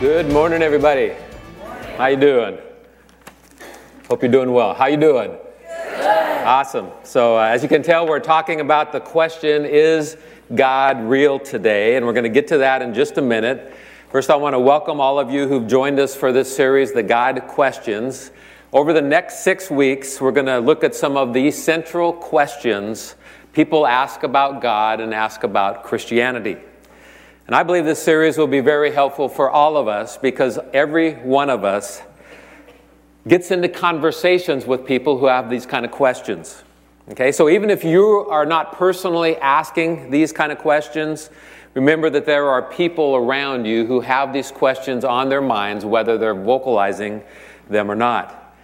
Good morning, everybody. How you doing? Hope you're doing well. How you doing? Awesome. So, uh, as you can tell, we're talking about the question: Is God real today? And we're going to get to that in just a minute. First, I want to welcome all of you who've joined us for this series, The God Questions. Over the next six weeks, we're going to look at some of the central questions people ask about God and ask about Christianity. And I believe this series will be very helpful for all of us because every one of us gets into conversations with people who have these kind of questions. Okay, so even if you are not personally asking these kind of questions, remember that there are people around you who have these questions on their minds, whether they're vocalizing them or not.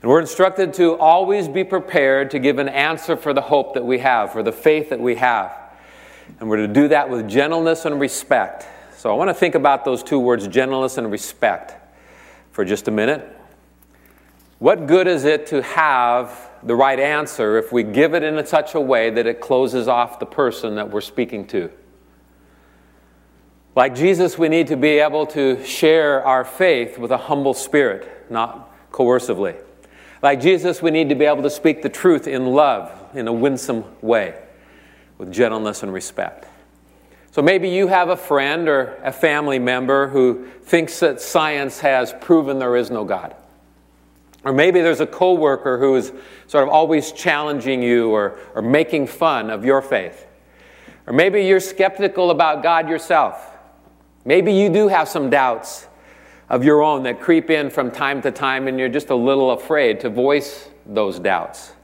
And we're instructed to always be prepared to give an answer for the hope that we have, for the faith that we have. And we're to do that with gentleness and respect. So I want to think about those two words, gentleness and respect, for just a minute. What good is it to have the right answer if we give it in such a way that it closes off the person that we're speaking to? Like Jesus, we need to be able to share our faith with a humble spirit, not coercively. Like Jesus, we need to be able to speak the truth in love, in a winsome way with gentleness and respect. So maybe you have a friend or a family member who thinks that science has proven there is no God. Or maybe there's a coworker who is sort of always challenging you or, or making fun of your faith. Or maybe you're skeptical about God yourself. Maybe you do have some doubts of your own that creep in from time to time and you're just a little afraid to voice those doubts.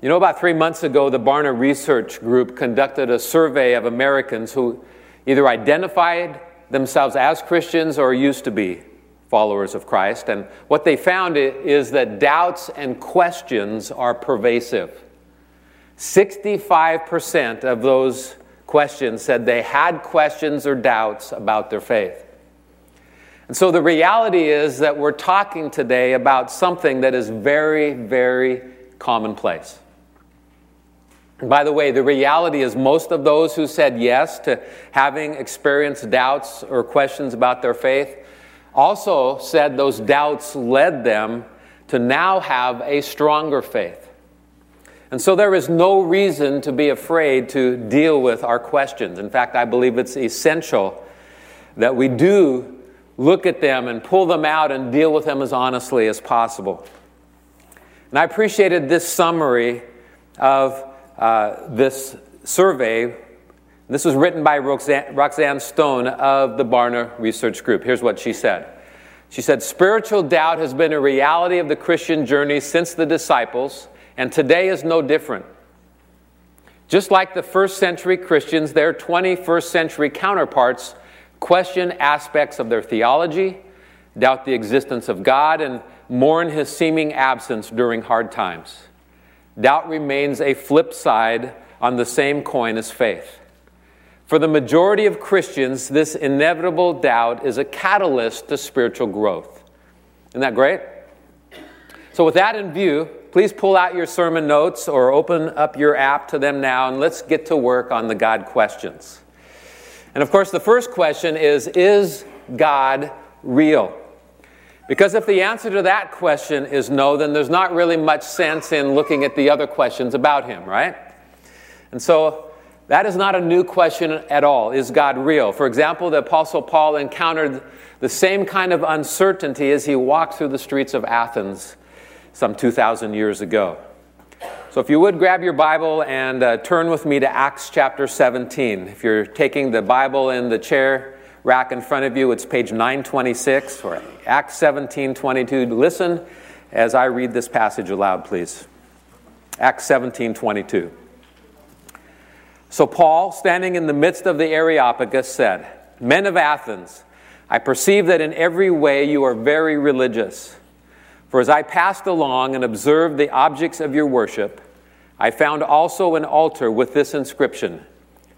You know, about three months ago, the Barna Research Group conducted a survey of Americans who either identified themselves as Christians or used to be followers of Christ. And what they found is that doubts and questions are pervasive. 65% of those questions said they had questions or doubts about their faith. And so the reality is that we're talking today about something that is very, very commonplace. By the way, the reality is most of those who said yes to having experienced doubts or questions about their faith also said those doubts led them to now have a stronger faith. And so there is no reason to be afraid to deal with our questions. In fact, I believe it's essential that we do look at them and pull them out and deal with them as honestly as possible. And I appreciated this summary of uh, this survey. This was written by Roxanne, Roxanne Stone of the Barna Research Group. Here's what she said. She said, Spiritual doubt has been a reality of the Christian journey since the disciples, and today is no different. Just like the first century Christians, their 21st century counterparts question aspects of their theology, doubt the existence of God, and mourn his seeming absence during hard times doubt remains a flip side on the same coin as faith. For the majority of Christians, this inevitable doubt is a catalyst to spiritual growth. Isn't that great? So, with that in view, please pull out your sermon notes or open up your app to them now, and let's get to work on the God questions. And of course, the first question is Is God real? Because if the answer to that question is no, then there's not really much sense in looking at the other questions about him, right? And so that is not a new question at all. Is God real? For example, the Apostle Paul encountered the same kind of uncertainty as he walked through the streets of Athens some 2,000 years ago. So, if you would grab your Bible and uh, turn with me to Acts chapter 17. If you're taking the Bible in the chair, rack in front of you. It's page 926 or Acts 17 22. Listen as I read this passage aloud, please. Acts 17 22. So Paul, standing in the midst of the Areopagus, said, Men of Athens, I perceive that in every way you are very religious. For as I passed along and observed the objects of your worship, I found also an altar with this inscription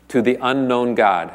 To the unknown God.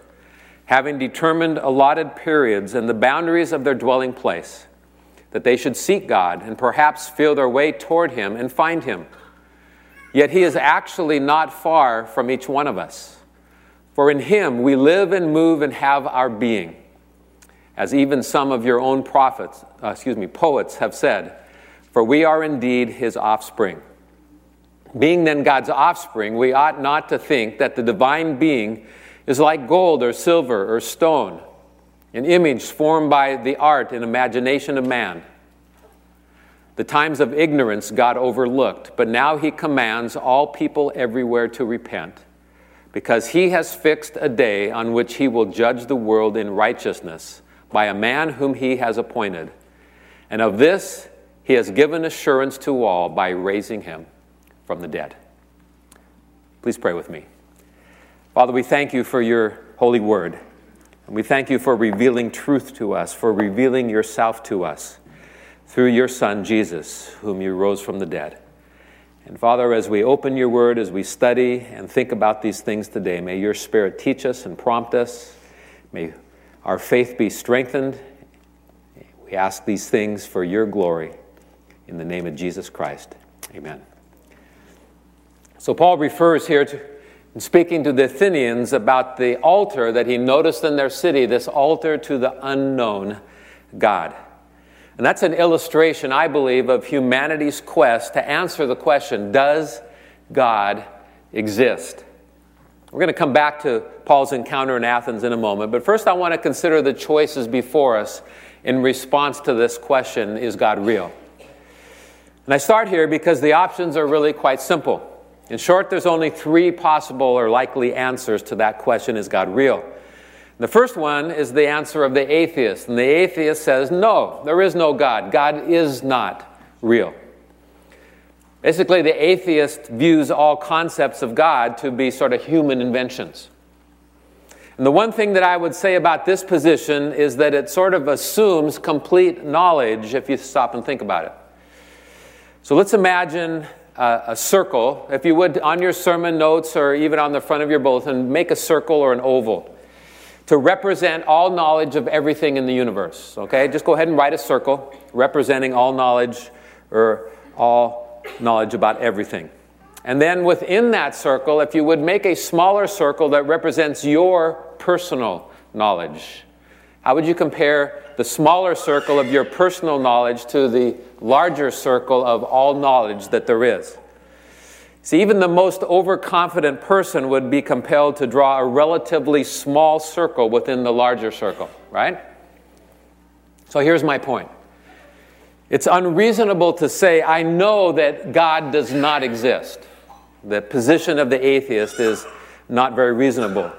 having determined allotted periods and the boundaries of their dwelling place, that they should seek God and perhaps feel their way toward him and find him. Yet he is actually not far from each one of us. For in him we live and move and have our being as even some of your own prophets, uh, excuse me, poets have said, for we are indeed his offspring. Being then God's offspring, we ought not to think that the divine being is like gold or silver or stone, an image formed by the art and imagination of man. The times of ignorance God overlooked, but now he commands all people everywhere to repent, because he has fixed a day on which he will judge the world in righteousness by a man whom he has appointed. And of this he has given assurance to all by raising him from the dead. Please pray with me. Father, we thank you for your holy word. And we thank you for revealing truth to us, for revealing yourself to us through your Son, Jesus, whom you rose from the dead. And Father, as we open your word, as we study and think about these things today, may your Spirit teach us and prompt us. May our faith be strengthened. We ask these things for your glory in the name of Jesus Christ. Amen. So, Paul refers here to, in speaking to the Athenians about the altar that he noticed in their city, this altar to the unknown God. And that's an illustration, I believe, of humanity's quest to answer the question Does God exist? We're going to come back to Paul's encounter in Athens in a moment, but first I want to consider the choices before us in response to this question Is God real? And I start here because the options are really quite simple. In short, there's only three possible or likely answers to that question Is God real? The first one is the answer of the atheist, and the atheist says, No, there is no God. God is not real. Basically, the atheist views all concepts of God to be sort of human inventions. And the one thing that I would say about this position is that it sort of assumes complete knowledge if you stop and think about it. So let's imagine a, a circle. If you would, on your sermon notes or even on the front of your bulletin, make a circle or an oval to represent all knowledge of everything in the universe. Okay? Just go ahead and write a circle representing all knowledge or all knowledge about everything. And then within that circle, if you would make a smaller circle that represents your personal knowledge, how would you compare the smaller circle of your personal knowledge to the larger circle of all knowledge that there is? See, even the most overconfident person would be compelled to draw a relatively small circle within the larger circle, right? So here's my point it's unreasonable to say, I know that God does not exist. The position of the atheist is not very reasonable.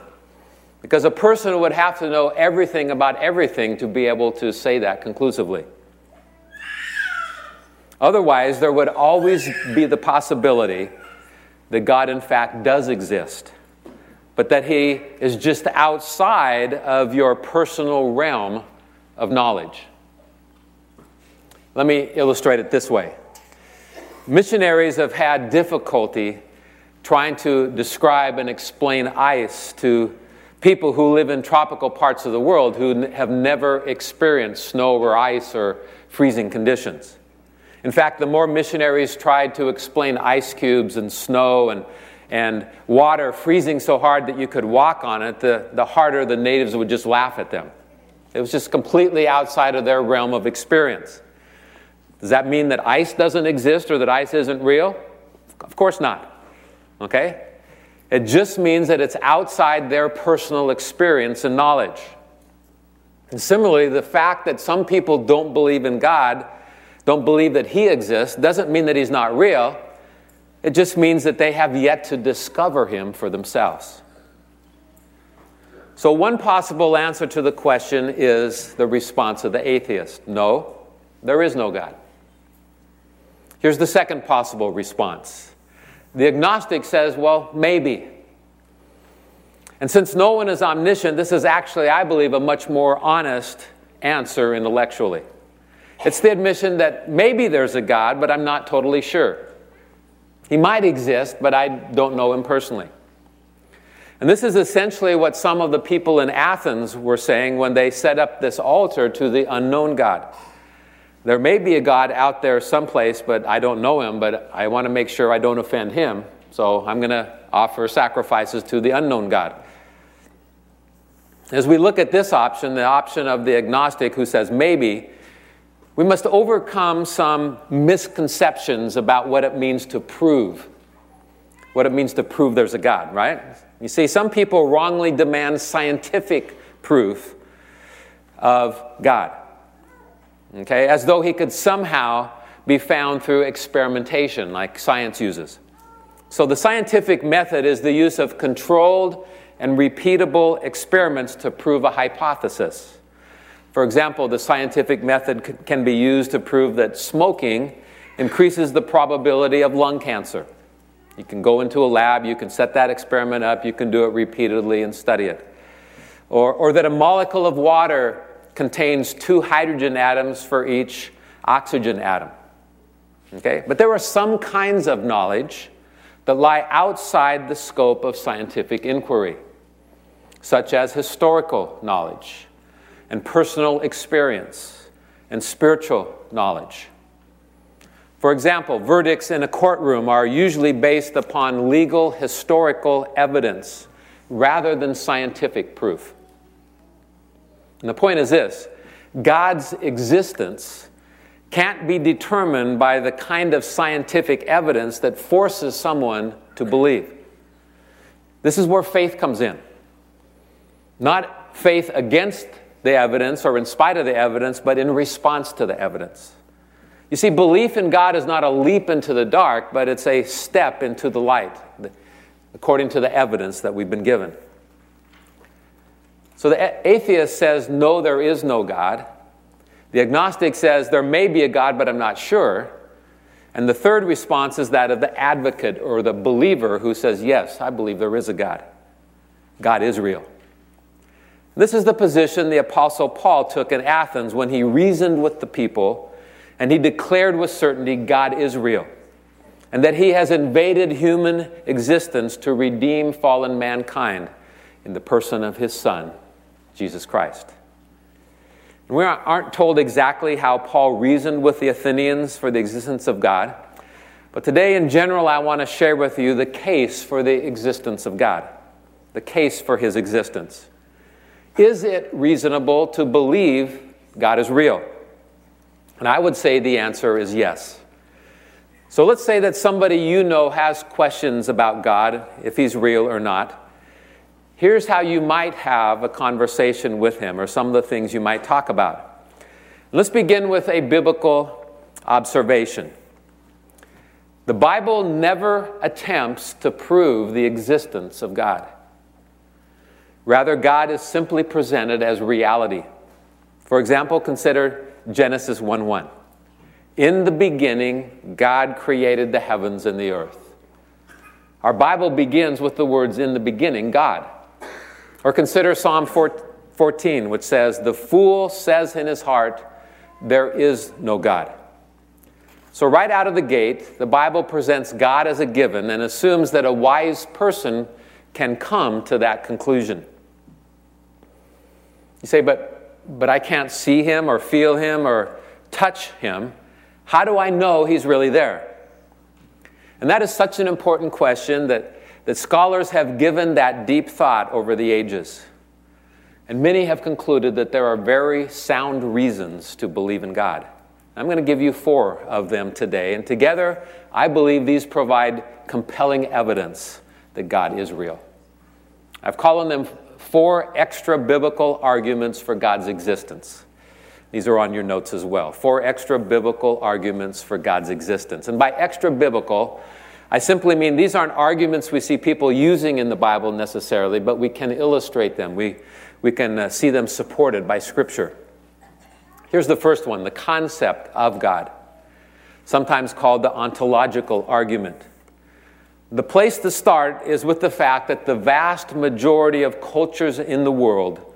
Because a person would have to know everything about everything to be able to say that conclusively. Otherwise, there would always be the possibility that God, in fact, does exist, but that He is just outside of your personal realm of knowledge. Let me illustrate it this way missionaries have had difficulty trying to describe and explain ice to people who live in tropical parts of the world who have never experienced snow or ice or freezing conditions. In fact, the more missionaries tried to explain ice cubes and snow and, and water freezing so hard that you could walk on it, the, the harder the natives would just laugh at them. It was just completely outside of their realm of experience. Does that mean that ice doesn't exist or that ice isn't real? Of course not. Okay? It just means that it's outside their personal experience and knowledge. And similarly, the fact that some people don't believe in God, don't believe that He exists, doesn't mean that He's not real. It just means that they have yet to discover Him for themselves. So, one possible answer to the question is the response of the atheist no, there is no God. Here's the second possible response the agnostic says, well, maybe. And since no one is omniscient, this is actually, I believe, a much more honest answer intellectually. It's the admission that maybe there's a God, but I'm not totally sure. He might exist, but I don't know him personally. And this is essentially what some of the people in Athens were saying when they set up this altar to the unknown God. There may be a God out there someplace, but I don't know him, but I want to make sure I don't offend him. So I'm going to offer sacrifices to the unknown God. As we look at this option, the option of the agnostic who says maybe, we must overcome some misconceptions about what it means to prove, what it means to prove there's a God, right? You see, some people wrongly demand scientific proof of God, okay, as though he could somehow be found through experimentation, like science uses. So, the scientific method is the use of controlled and repeatable experiments to prove a hypothesis. For example, the scientific method can be used to prove that smoking increases the probability of lung cancer. You can go into a lab, you can set that experiment up, you can do it repeatedly and study it. Or, or that a molecule of water contains two hydrogen atoms for each oxygen atom. Okay? But there are some kinds of knowledge that lie outside the scope of scientific inquiry, such as historical knowledge and personal experience and spiritual knowledge. For example, verdicts in a courtroom are usually based upon legal historical evidence rather than scientific proof. And the point is this God's existence can't be determined by the kind of scientific evidence that forces someone to believe. This is where faith comes in. Not faith against the evidence or in spite of the evidence, but in response to the evidence. You see, belief in God is not a leap into the dark, but it's a step into the light, according to the evidence that we've been given. So the atheist says, No, there is no God. The agnostic says, There may be a God, but I'm not sure. And the third response is that of the advocate or the believer who says, Yes, I believe there is a God. God is real. This is the position the Apostle Paul took in Athens when he reasoned with the people and he declared with certainty God is real and that he has invaded human existence to redeem fallen mankind in the person of his Son, Jesus Christ. And we aren't told exactly how Paul reasoned with the Athenians for the existence of God, but today, in general, I want to share with you the case for the existence of God, the case for his existence. Is it reasonable to believe God is real? And I would say the answer is yes. So let's say that somebody you know has questions about God, if he's real or not. Here's how you might have a conversation with him, or some of the things you might talk about. Let's begin with a biblical observation. The Bible never attempts to prove the existence of God. Rather, God is simply presented as reality. For example, consider Genesis 1 1. In the beginning, God created the heavens and the earth. Our Bible begins with the words, In the beginning, God. Or consider Psalm 14, which says, The fool says in his heart, There is no God. So, right out of the gate, the Bible presents God as a given and assumes that a wise person can come to that conclusion. You say, but, but I can't see him or feel him or touch him. How do I know he's really there? And that is such an important question that, that scholars have given that deep thought over the ages. And many have concluded that there are very sound reasons to believe in God. I'm going to give you four of them today. And together, I believe these provide compelling evidence that God is real. I've called them four extra biblical arguments for God's existence. These are on your notes as well. Four extra biblical arguments for God's existence. And by extra biblical, I simply mean these aren't arguments we see people using in the Bible necessarily, but we can illustrate them. We, we can uh, see them supported by Scripture. Here's the first one the concept of God, sometimes called the ontological argument. The place to start is with the fact that the vast majority of cultures in the world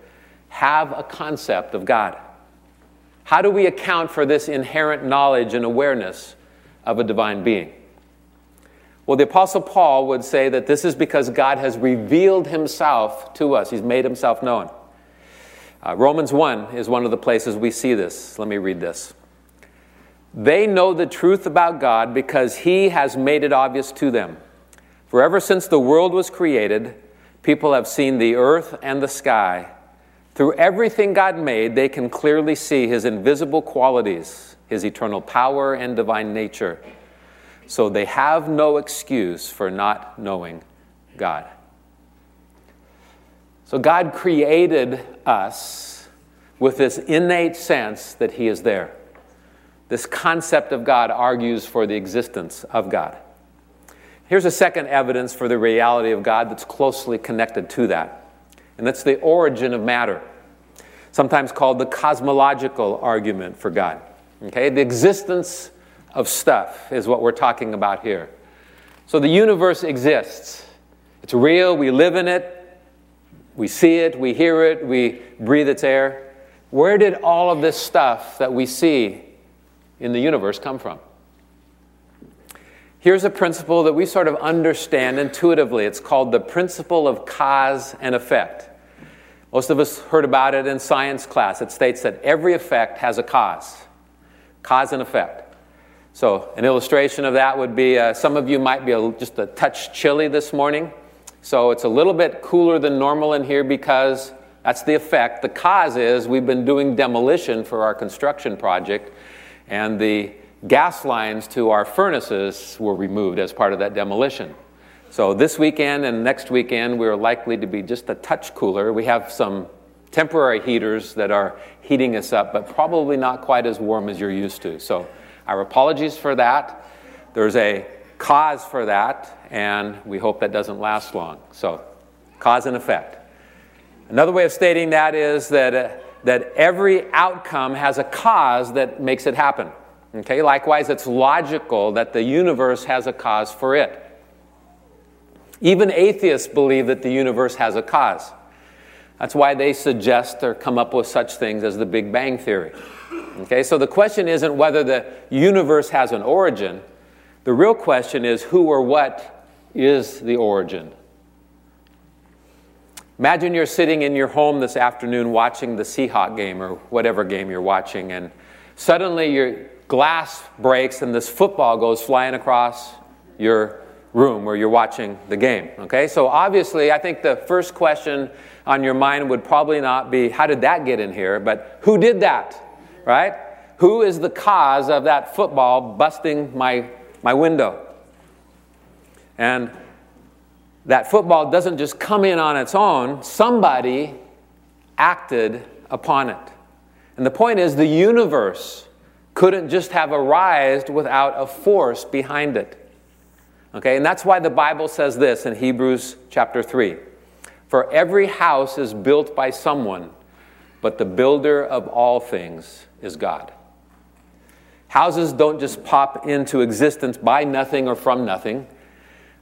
have a concept of God. How do we account for this inherent knowledge and awareness of a divine being? Well, the Apostle Paul would say that this is because God has revealed himself to us, he's made himself known. Uh, Romans 1 is one of the places we see this. Let me read this. They know the truth about God because he has made it obvious to them. For ever since the world was created, people have seen the earth and the sky. Through everything God made, they can clearly see his invisible qualities, his eternal power and divine nature. So they have no excuse for not knowing God. So God created us with this innate sense that He is there. This concept of God argues for the existence of God. Here's a second evidence for the reality of God that's closely connected to that, and that's the origin of matter, sometimes called the cosmological argument for God. Okay, the existence of stuff is what we're talking about here. So the universe exists. It's real, we live in it, we see it, we hear it, we breathe its air. Where did all of this stuff that we see in the universe come from? Here's a principle that we sort of understand intuitively. It's called the principle of cause and effect. Most of us heard about it in science class. It states that every effect has a cause, cause and effect. So, an illustration of that would be uh, some of you might be a, just a touch chilly this morning. So, it's a little bit cooler than normal in here because that's the effect. The cause is we've been doing demolition for our construction project, and the gas lines to our furnaces were removed as part of that demolition. So, this weekend and next weekend, we're likely to be just a touch cooler. We have some temporary heaters that are heating us up, but probably not quite as warm as you're used to. So, our apologies for that. There's a cause for that, and we hope that doesn't last long. So, cause and effect. Another way of stating that is that, uh, that every outcome has a cause that makes it happen. Okay, likewise, it's logical that the universe has a cause for it. Even atheists believe that the universe has a cause. That's why they suggest or come up with such things as the Big Bang Theory. Okay, so the question isn't whether the universe has an origin. The real question is who or what is the origin? Imagine you're sitting in your home this afternoon watching the Seahawk game or whatever game you're watching, and suddenly your glass breaks and this football goes flying across your room where you're watching the game. Okay, so obviously, I think the first question on your mind would probably not be, How did that get in here? but who did that? Right? Who is the cause of that football busting my, my window? And that football doesn't just come in on its own, somebody acted upon it. And the point is, the universe couldn't just have arisen without a force behind it. Okay, and that's why the Bible says this in Hebrews chapter 3 For every house is built by someone, but the builder of all things is God. Houses don't just pop into existence by nothing or from nothing.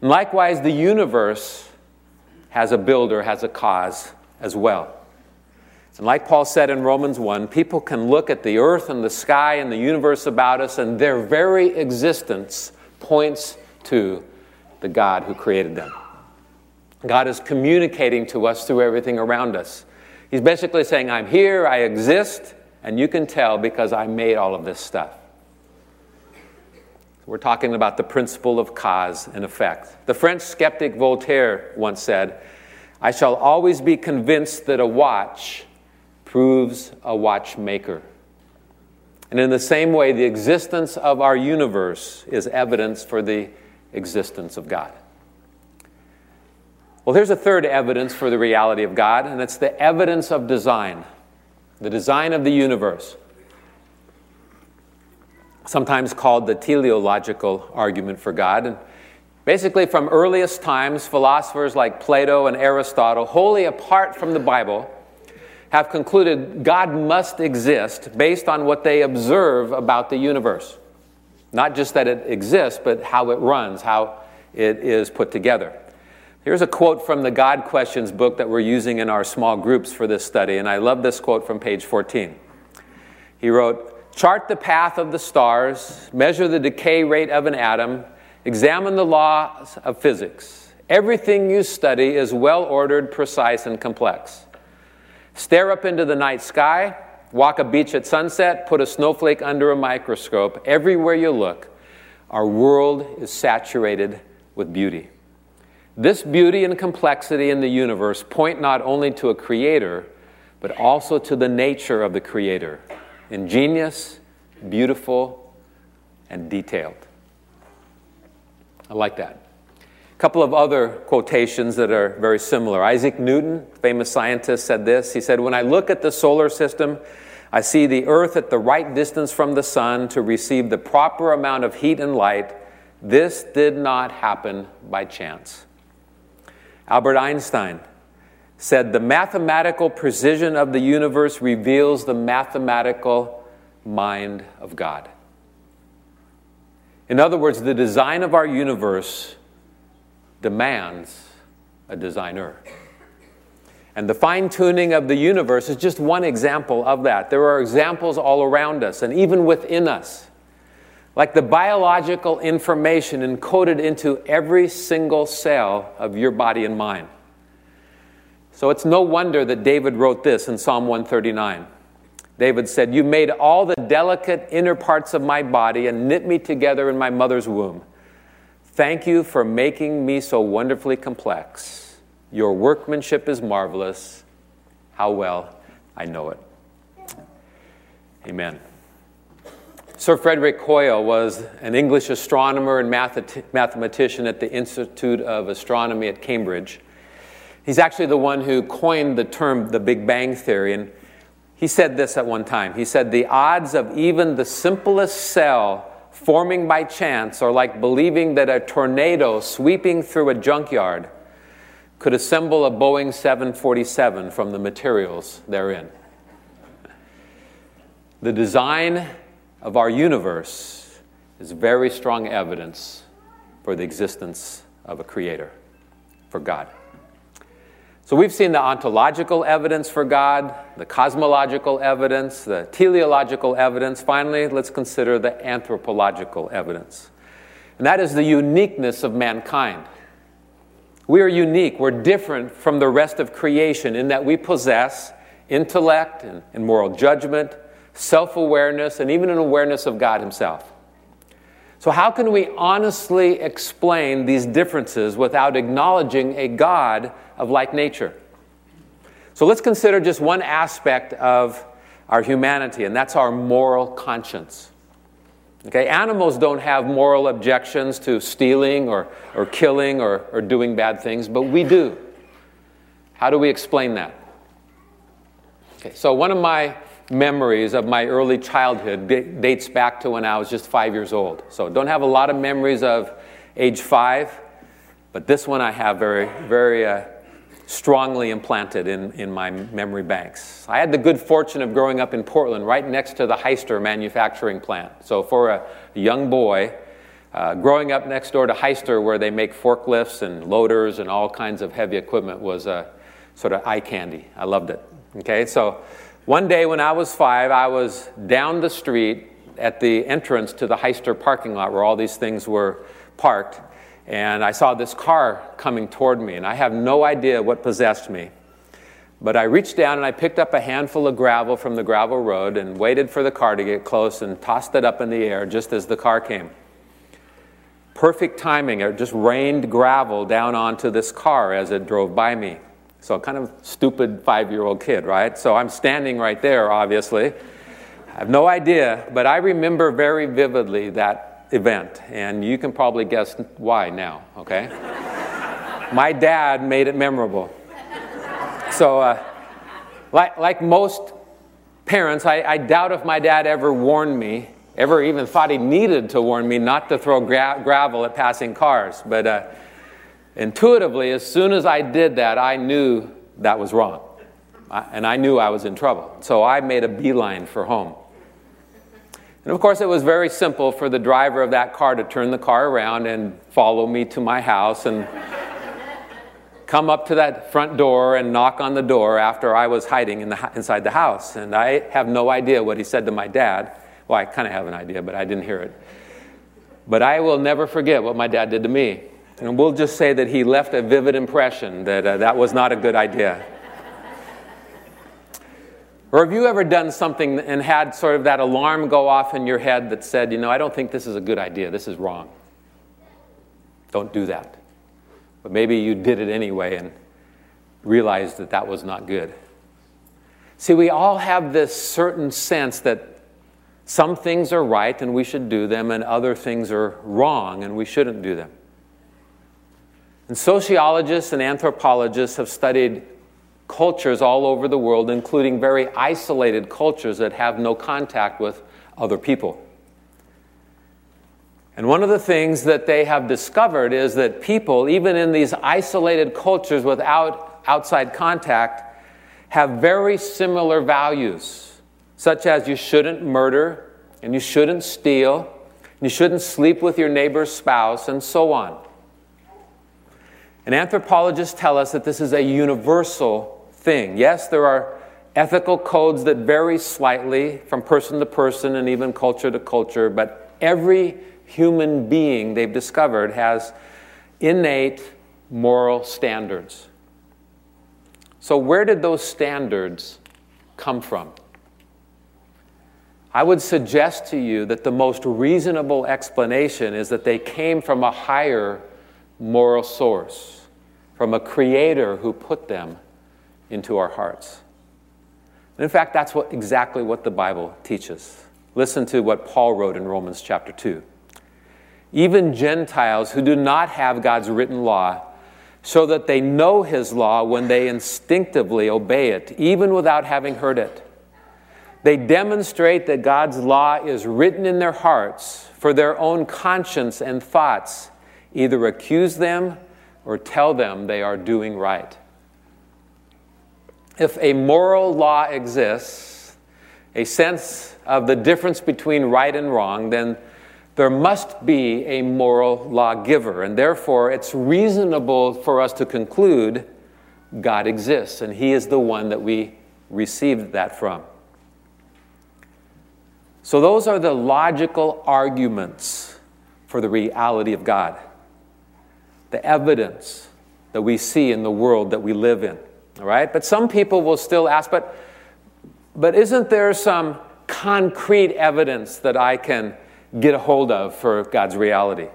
And likewise, the universe has a builder, has a cause as well. And like Paul said in Romans 1, people can look at the earth and the sky and the universe about us, and their very existence points to the God who created them. God is communicating to us through everything around us. He's basically saying, I'm here, I exist, and you can tell because I made all of this stuff. We're talking about the principle of cause and effect. The French skeptic Voltaire once said, I shall always be convinced that a watch proves a watchmaker. And in the same way, the existence of our universe is evidence for the existence of God. Well, here's a third evidence for the reality of God, and it's the evidence of design the design of the universe, sometimes called the teleological argument for God. And basically, from earliest times, philosophers like Plato and Aristotle, wholly apart from the Bible, have concluded God must exist based on what they observe about the universe. Not just that it exists, but how it runs, how it is put together. Here's a quote from the God Questions book that we're using in our small groups for this study, and I love this quote from page 14. He wrote, Chart the path of the stars, measure the decay rate of an atom, examine the laws of physics. Everything you study is well ordered, precise, and complex. Stare up into the night sky, walk a beach at sunset, put a snowflake under a microscope. Everywhere you look, our world is saturated with beauty. This beauty and complexity in the universe point not only to a creator, but also to the nature of the creator ingenious, beautiful, and detailed. I like that. A couple of other quotations that are very similar. Isaac Newton, famous scientist, said this. He said, When I look at the solar system, I see the Earth at the right distance from the sun to receive the proper amount of heat and light. This did not happen by chance. Albert Einstein said, The mathematical precision of the universe reveals the mathematical mind of God. In other words, the design of our universe demands a designer. And the fine tuning of the universe is just one example of that. There are examples all around us and even within us. Like the biological information encoded into every single cell of your body and mind. So it's no wonder that David wrote this in Psalm 139. David said, You made all the delicate inner parts of my body and knit me together in my mother's womb. Thank you for making me so wonderfully complex. Your workmanship is marvelous. How well I know it. Amen. Sir Frederick Hoyle was an English astronomer and mathematician at the Institute of Astronomy at Cambridge. He's actually the one who coined the term the Big Bang Theory. And he said this at one time. He said, The odds of even the simplest cell forming by chance are like believing that a tornado sweeping through a junkyard could assemble a Boeing 747 from the materials therein. The design of our universe is very strong evidence for the existence of a creator, for God. So we've seen the ontological evidence for God, the cosmological evidence, the teleological evidence. Finally, let's consider the anthropological evidence. And that is the uniqueness of mankind. We are unique. We're different from the rest of creation in that we possess intellect and, moral judgment, self awareness, and even an awareness of God Himself. So, how can we honestly explain these differences without acknowledging a God of like nature? So, let's consider just one aspect of our humanity, and that's our moral conscience. Okay, animals don't have moral objections to stealing or, or killing or, or doing bad things, but we do. How do we explain that? Okay, so one of my memories of my early childhood dates back to when I was just five years old. So don't have a lot of memories of age five, but this one I have very, very uh, strongly implanted in, in my memory banks. I had the good fortune of growing up in Portland, right next to the Hyster manufacturing plant. So for a young boy, uh, growing up next door to Hyster, where they make forklifts and loaders and all kinds of heavy equipment, was a sort of eye candy. I loved it. Okay, so one day when I was five, I was down the street at the entrance to the Hyster parking lot where all these things were parked, and I saw this car coming toward me, and I have no idea what possessed me. But I reached down and I picked up a handful of gravel from the gravel road and waited for the car to get close and tossed it up in the air just as the car came. Perfect timing. It just rained gravel down onto this car as it drove by me. So, kind of stupid five year old kid, right? So, I'm standing right there, obviously. I have no idea, but I remember very vividly that event, and you can probably guess why now, okay? My dad made it memorable. So, uh, like, like most parents, I, I, doubt if my dad ever warned me, ever even thought he needed to warn me not to throw gra- gravel at passing cars. But uh, Intuitively, as soon as I did that, I knew that was wrong. and I knew I was in trouble. So I made a beeline for home. And of course, it was very simple for the driver of that car to turn the car around and follow me to my house. And come up to that front door and knock on the door after I was hiding in the, inside the house. And I have no idea what he said to my dad. Well, I kind of have an idea, but I didn't hear it. But I will never forget what my dad did to me. And we'll just say that he left a vivid impression that uh, that was not a good idea. or have you ever done something and had sort of that alarm go off in your head that said, you know, I don't think this is a good idea, this is wrong? Don't do that. But maybe you did it anyway and realized that that was not good. See, we all have this certain sense that some things are right and we should do them, and other things are wrong and we shouldn't do them. And sociologists and anthropologists have studied cultures all over the world, including very isolated cultures that have no contact with other people. And one of the things that they have discovered is that people, even in these isolated cultures without outside contact, have very similar values such as you shouldn't murder, and you shouldn't steal, and you shouldn't sleep with your neighbor's spouse, and so on. And anthropologists tell us that this is a universal thing. Yes, there are ethical codes that vary slightly from person to person and even culture to culture, but every human being they've discovered has innate moral standards. So, where did those standards come from? I would suggest to you that the most reasonable explanation is that they came from a higher moral source, from a creator who put them into our hearts. And in fact, that's what, exactly what the Bible teaches. Listen to what Paul wrote in Romans chapter 2. Even Gentiles who do not have God's written law so that they know his law when they instinctively obey it, even without having heard it. They demonstrate that God's law is written in their hearts for their own conscience and thoughts either accuse them or tell them they are doing right. If a moral law exists, a sense of the difference between right and wrong, then there must be a moral lawgiver. And therefore, it's reasonable for us to conclude God exists, and He is the one that we received that from. So, those are the logical arguments for the reality of God, the evidence that we see in the world that we live in. All right? But some people will still ask, but, but isn't there some concrete evidence that I can get a hold of for God's reality?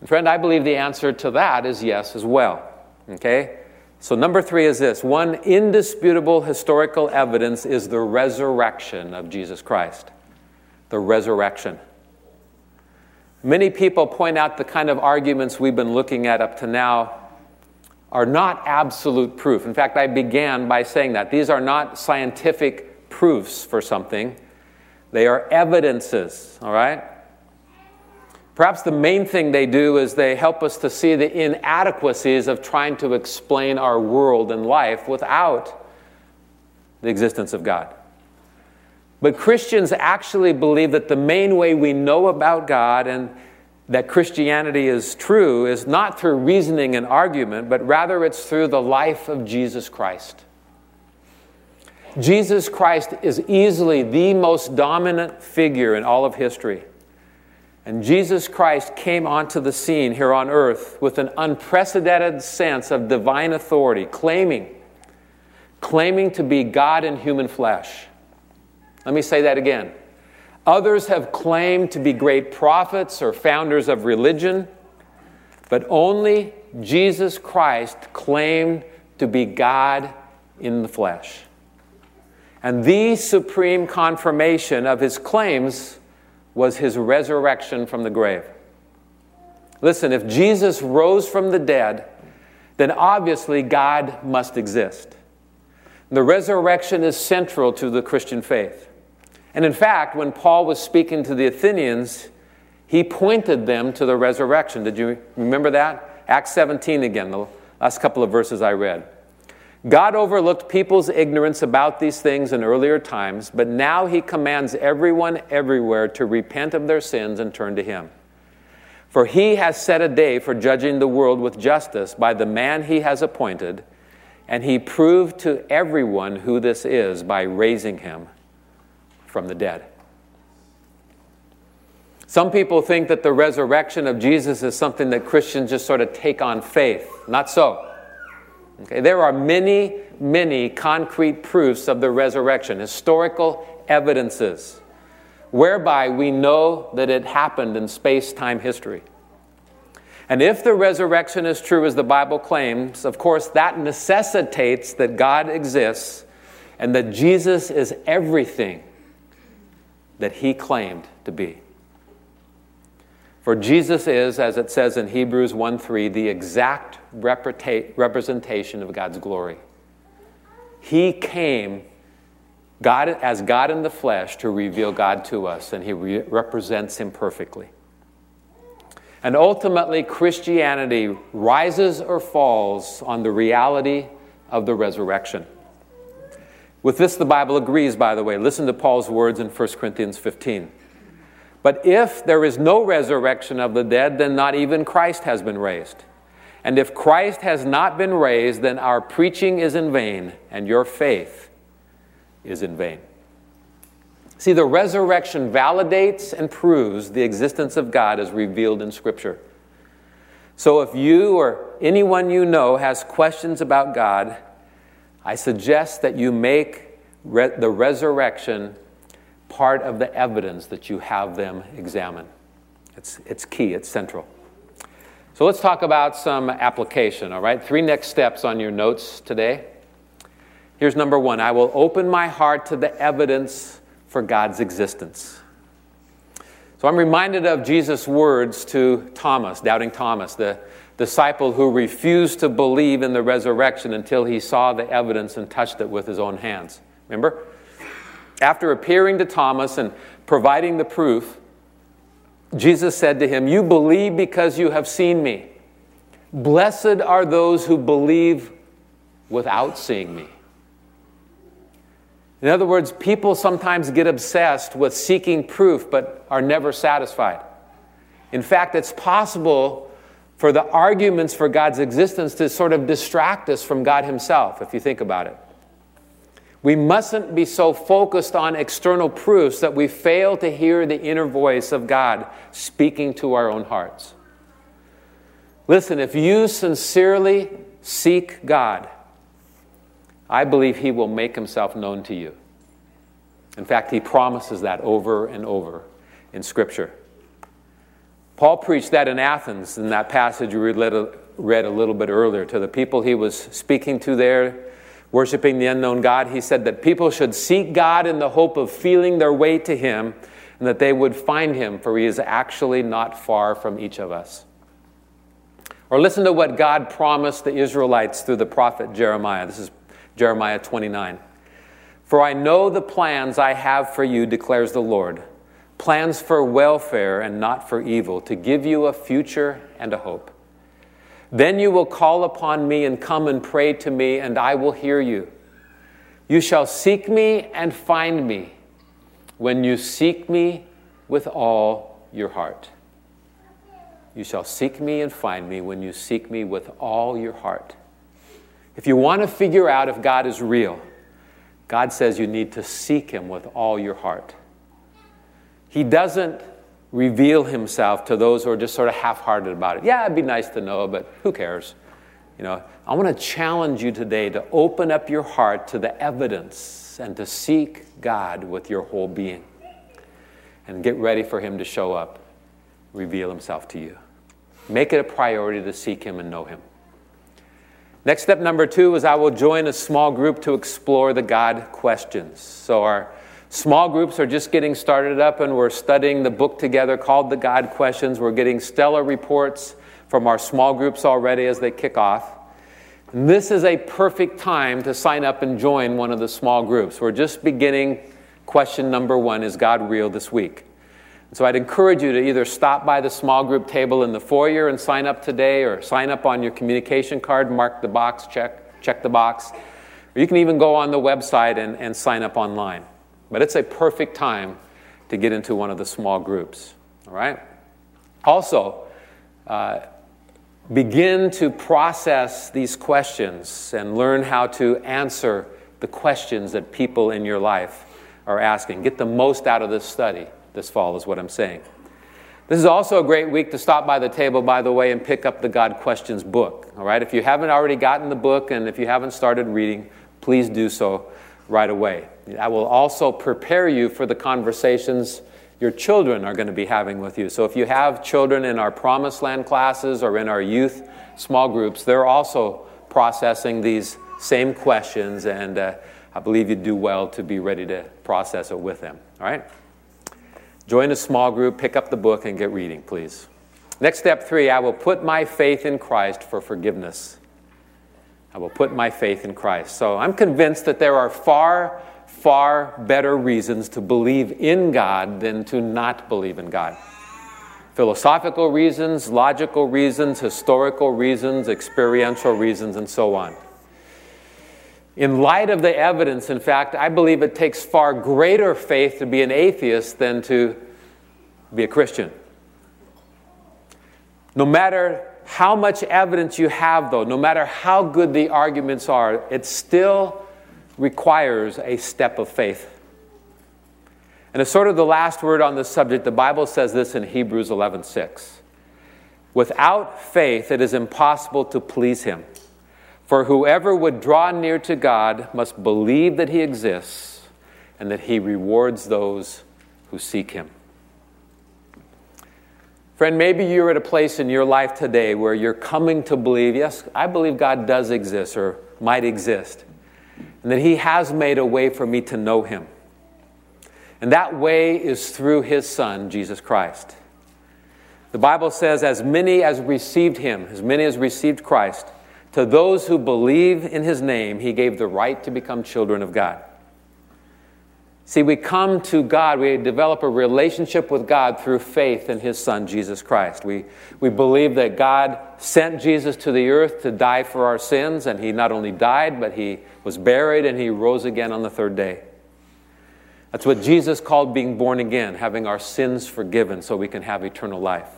And friend, I believe the answer to that is yes as well. Okay? So, number three is this one indisputable historical evidence is the resurrection of Jesus Christ. The resurrection. Many people point out the kind of arguments we've been looking at up to now are not absolute proof. In fact, I began by saying that. These are not scientific proofs for something, they are evidences, all right? Perhaps the main thing they do is they help us to see the inadequacies of trying to explain our world and life without the existence of God. But Christians actually believe that the main way we know about God and that Christianity is true is not through reasoning and argument, but rather it's through the life of Jesus Christ. Jesus Christ is easily the most dominant figure in all of history. And Jesus Christ came onto the scene here on earth with an unprecedented sense of divine authority, claiming, claiming to be God in human flesh. Let me say that again. Others have claimed to be great prophets or founders of religion, but only Jesus Christ claimed to be God in the flesh. And the supreme confirmation of his claims was his resurrection from the grave. Listen, if Jesus rose from the dead, then obviously God must exist. The resurrection is central to the Christian faith. And in fact, when Paul was speaking to the Athenians, he pointed them to the resurrection. Did you remember that? Acts 17 again, the last couple of verses I read. God overlooked people's ignorance about these things in earlier times, but now he commands everyone everywhere to repent of their sins and turn to him. For he has set a day for judging the world with justice by the man he has appointed, and he proved to everyone who this is by raising him from the dead. Some people think that the resurrection of Jesus is something that Christians just sort of take on faith. Not so. Okay, there are many, many concrete proofs of the resurrection, historical evidences whereby we know that it happened in space time history. And if the resurrection is true as the Bible claims, of course, that necessitates that God exists and that Jesus is everything that he claimed to be. For Jesus is, as it says in Hebrews 1 3, the exact representation of God's glory. He came God, as God in the flesh to reveal God to us, and He re- represents Him perfectly. And ultimately, Christianity rises or falls on the reality of the resurrection. With this, the Bible agrees, by the way. Listen to Paul's words in 1 Corinthians 15. But if there is no resurrection of the dead, then not even Christ has been raised. And if Christ has not been raised, then our preaching is in vain, and your faith is in vain. See, the resurrection validates and proves the existence of God as revealed in Scripture. So if you or anyone you know has questions about God, I suggest that you make re- the resurrection part of the evidence that you have them examine. It's, it's key, it's central. So let's talk about some application, all right? Three next steps on your notes today. Here's number one I will open my heart to the evidence for God's existence. So I'm reminded of Jesus' words to Thomas, doubting Thomas, the disciple who refused to believe in the resurrection until he saw the evidence and touched it with his own hands. Remember? After appearing to Thomas and providing the proof, Jesus said to him, You believe because you have seen me. Blessed are those who believe without seeing me. In other words, people sometimes get obsessed with seeking proof but are never satisfied. In fact, it's possible for the arguments for God's existence to sort of distract us from God Himself, if you think about it. We mustn't be so focused on external proofs that we fail to hear the inner voice of God speaking to our own hearts. Listen, if you sincerely seek God, I believe he will make himself known to you. In fact, he promises that over and over in Scripture. Paul preached that in Athens in that passage we read a little bit earlier. To the people he was speaking to there, worshiping the unknown God, he said that people should seek God in the hope of feeling their way to him and that they would find him, for he is actually not far from each of us. Or listen to what God promised the Israelites through the prophet Jeremiah. This is Jeremiah 29. For I know the plans I have for you, declares the Lord plans for welfare and not for evil, to give you a future and a hope. Then you will call upon me and come and pray to me, and I will hear you. You shall seek me and find me when you seek me with all your heart. You shall seek me and find me when you seek me with all your heart. If you want to figure out if God is real, God says you need to seek Him with all your heart. He doesn't reveal Himself to those who are just sort of half hearted about it. Yeah, it'd be nice to know, but who cares? You know, I want to challenge you today to open up your heart to the evidence and to seek God with your whole being and get ready for Him to show up, reveal Himself to you. Make it a priority to seek Him and know Him. Next step number two is I will join a small group to explore the God questions. So our small groups are just getting started up and we're studying the book together called The God Questions. We're getting stellar reports from our small groups already as they kick off. And this is a perfect time to sign up and join one of the small groups. We're just beginning question number one Is God real this week? So I'd encourage you to either stop by the small group table in the foyer and sign up today, or sign up on your communication card, mark the box, check, check the box. Or you can even go on the website and, and sign up online. But it's a perfect time to get into one of the small groups. All right? Also, uh, begin to process these questions and learn how to answer the questions that people in your life are asking. Get the most out of this study this fall, is what I'm saying. This is also a great week to stop by the table, by the way, and pick up the God Questions book. All right? If you haven't already gotten the book and if you haven't started reading, please do so right away. That will also prepare you for the conversations your children are going to be having with you. So if you have children in our Promised Land classes or in our youth small groups, they're also processing these same questions, and uh, I believe you do well to be ready to process it with them. All right? Join a small group, pick up the book, and get reading, please. Next step three I will put my faith in Christ for forgiveness. I will put my faith in Christ. So I'm convinced that there are far, far better reasons to believe in God than to not believe in God. Philosophical reasons, logical reasons, historical reasons, experiential reasons, and so on. In light of the evidence, in fact, I believe it takes far greater faith to be an atheist than to be a Christian. No matter how much evidence you have, though, no matter how good the arguments are, it still requires a step of faith. And as sort of the last word on this subject, the Bible says this in Hebrews 11:6. Without faith, it is impossible to please him. For whoever would draw near to God must believe that he exists and that he rewards those who seek him. Friend, maybe you're at a place in your life today where you're coming to believe, yes, I believe God does exist or might exist, and that He has made a way for me to know Him. And that way is through His Son, Jesus Christ. The Bible says, as many as received Him, as many as received Christ, to those who believe in His name, He gave the right to become children of God. See, we come to God, we develop a relationship with God through faith in His Son, Jesus Christ. We, we believe that God sent Jesus to the earth to die for our sins, and He not only died, but He was buried and He rose again on the third day. That's what Jesus called being born again, having our sins forgiven so we can have eternal life.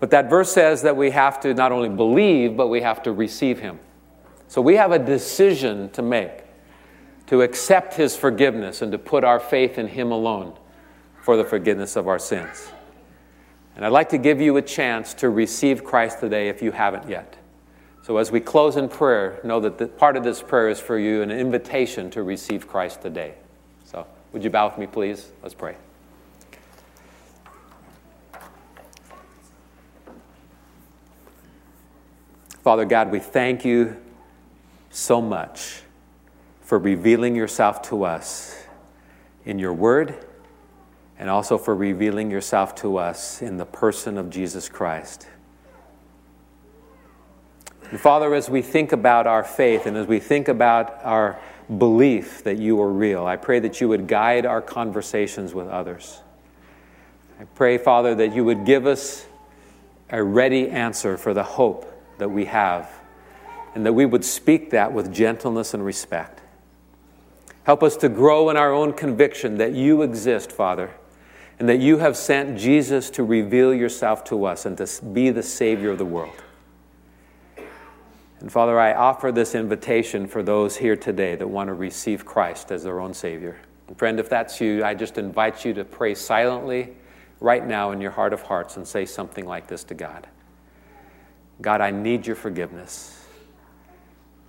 But that verse says that we have to not only believe, but we have to receive Him. So we have a decision to make to accept His forgiveness and to put our faith in Him alone for the forgiveness of our sins. And I'd like to give you a chance to receive Christ today if you haven't yet. So as we close in prayer, know that the, part of this prayer is for you an invitation to receive Christ today. So would you bow with me, please? Let's pray. Father God, we thank you so much for revealing yourself to us in your word and also for revealing yourself to us in the person of Jesus Christ. And Father, as we think about our faith and as we think about our belief that you are real, I pray that you would guide our conversations with others. I pray, Father, that you would give us a ready answer for the hope that we have, and that we would speak that with gentleness and respect. Help us to grow in our own conviction that you exist, Father, and that you have sent Jesus to reveal yourself to us and to be the Savior of the world. And Father, I offer this invitation for those here today that want to receive Christ as their own Savior. And friend, if that's you, I just invite you to pray silently right now in your heart of hearts and say something like this to God God, I need your forgiveness.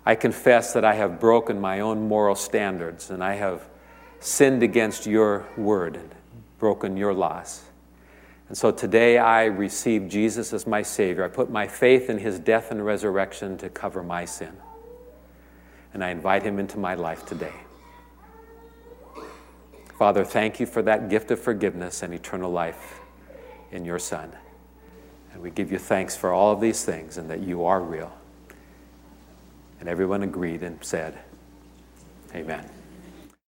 I confess that I have broken my own moral standards and I have sinned against your word and broken your laws. And so today I receive Jesus as my Savior. I put my faith in his death and resurrection to cover my sin. And I invite him into my life today. Father, thank you for that gift of forgiveness and eternal life in your Son. And we give you thanks for all of these things and that you are real. And everyone agreed and said, Amen.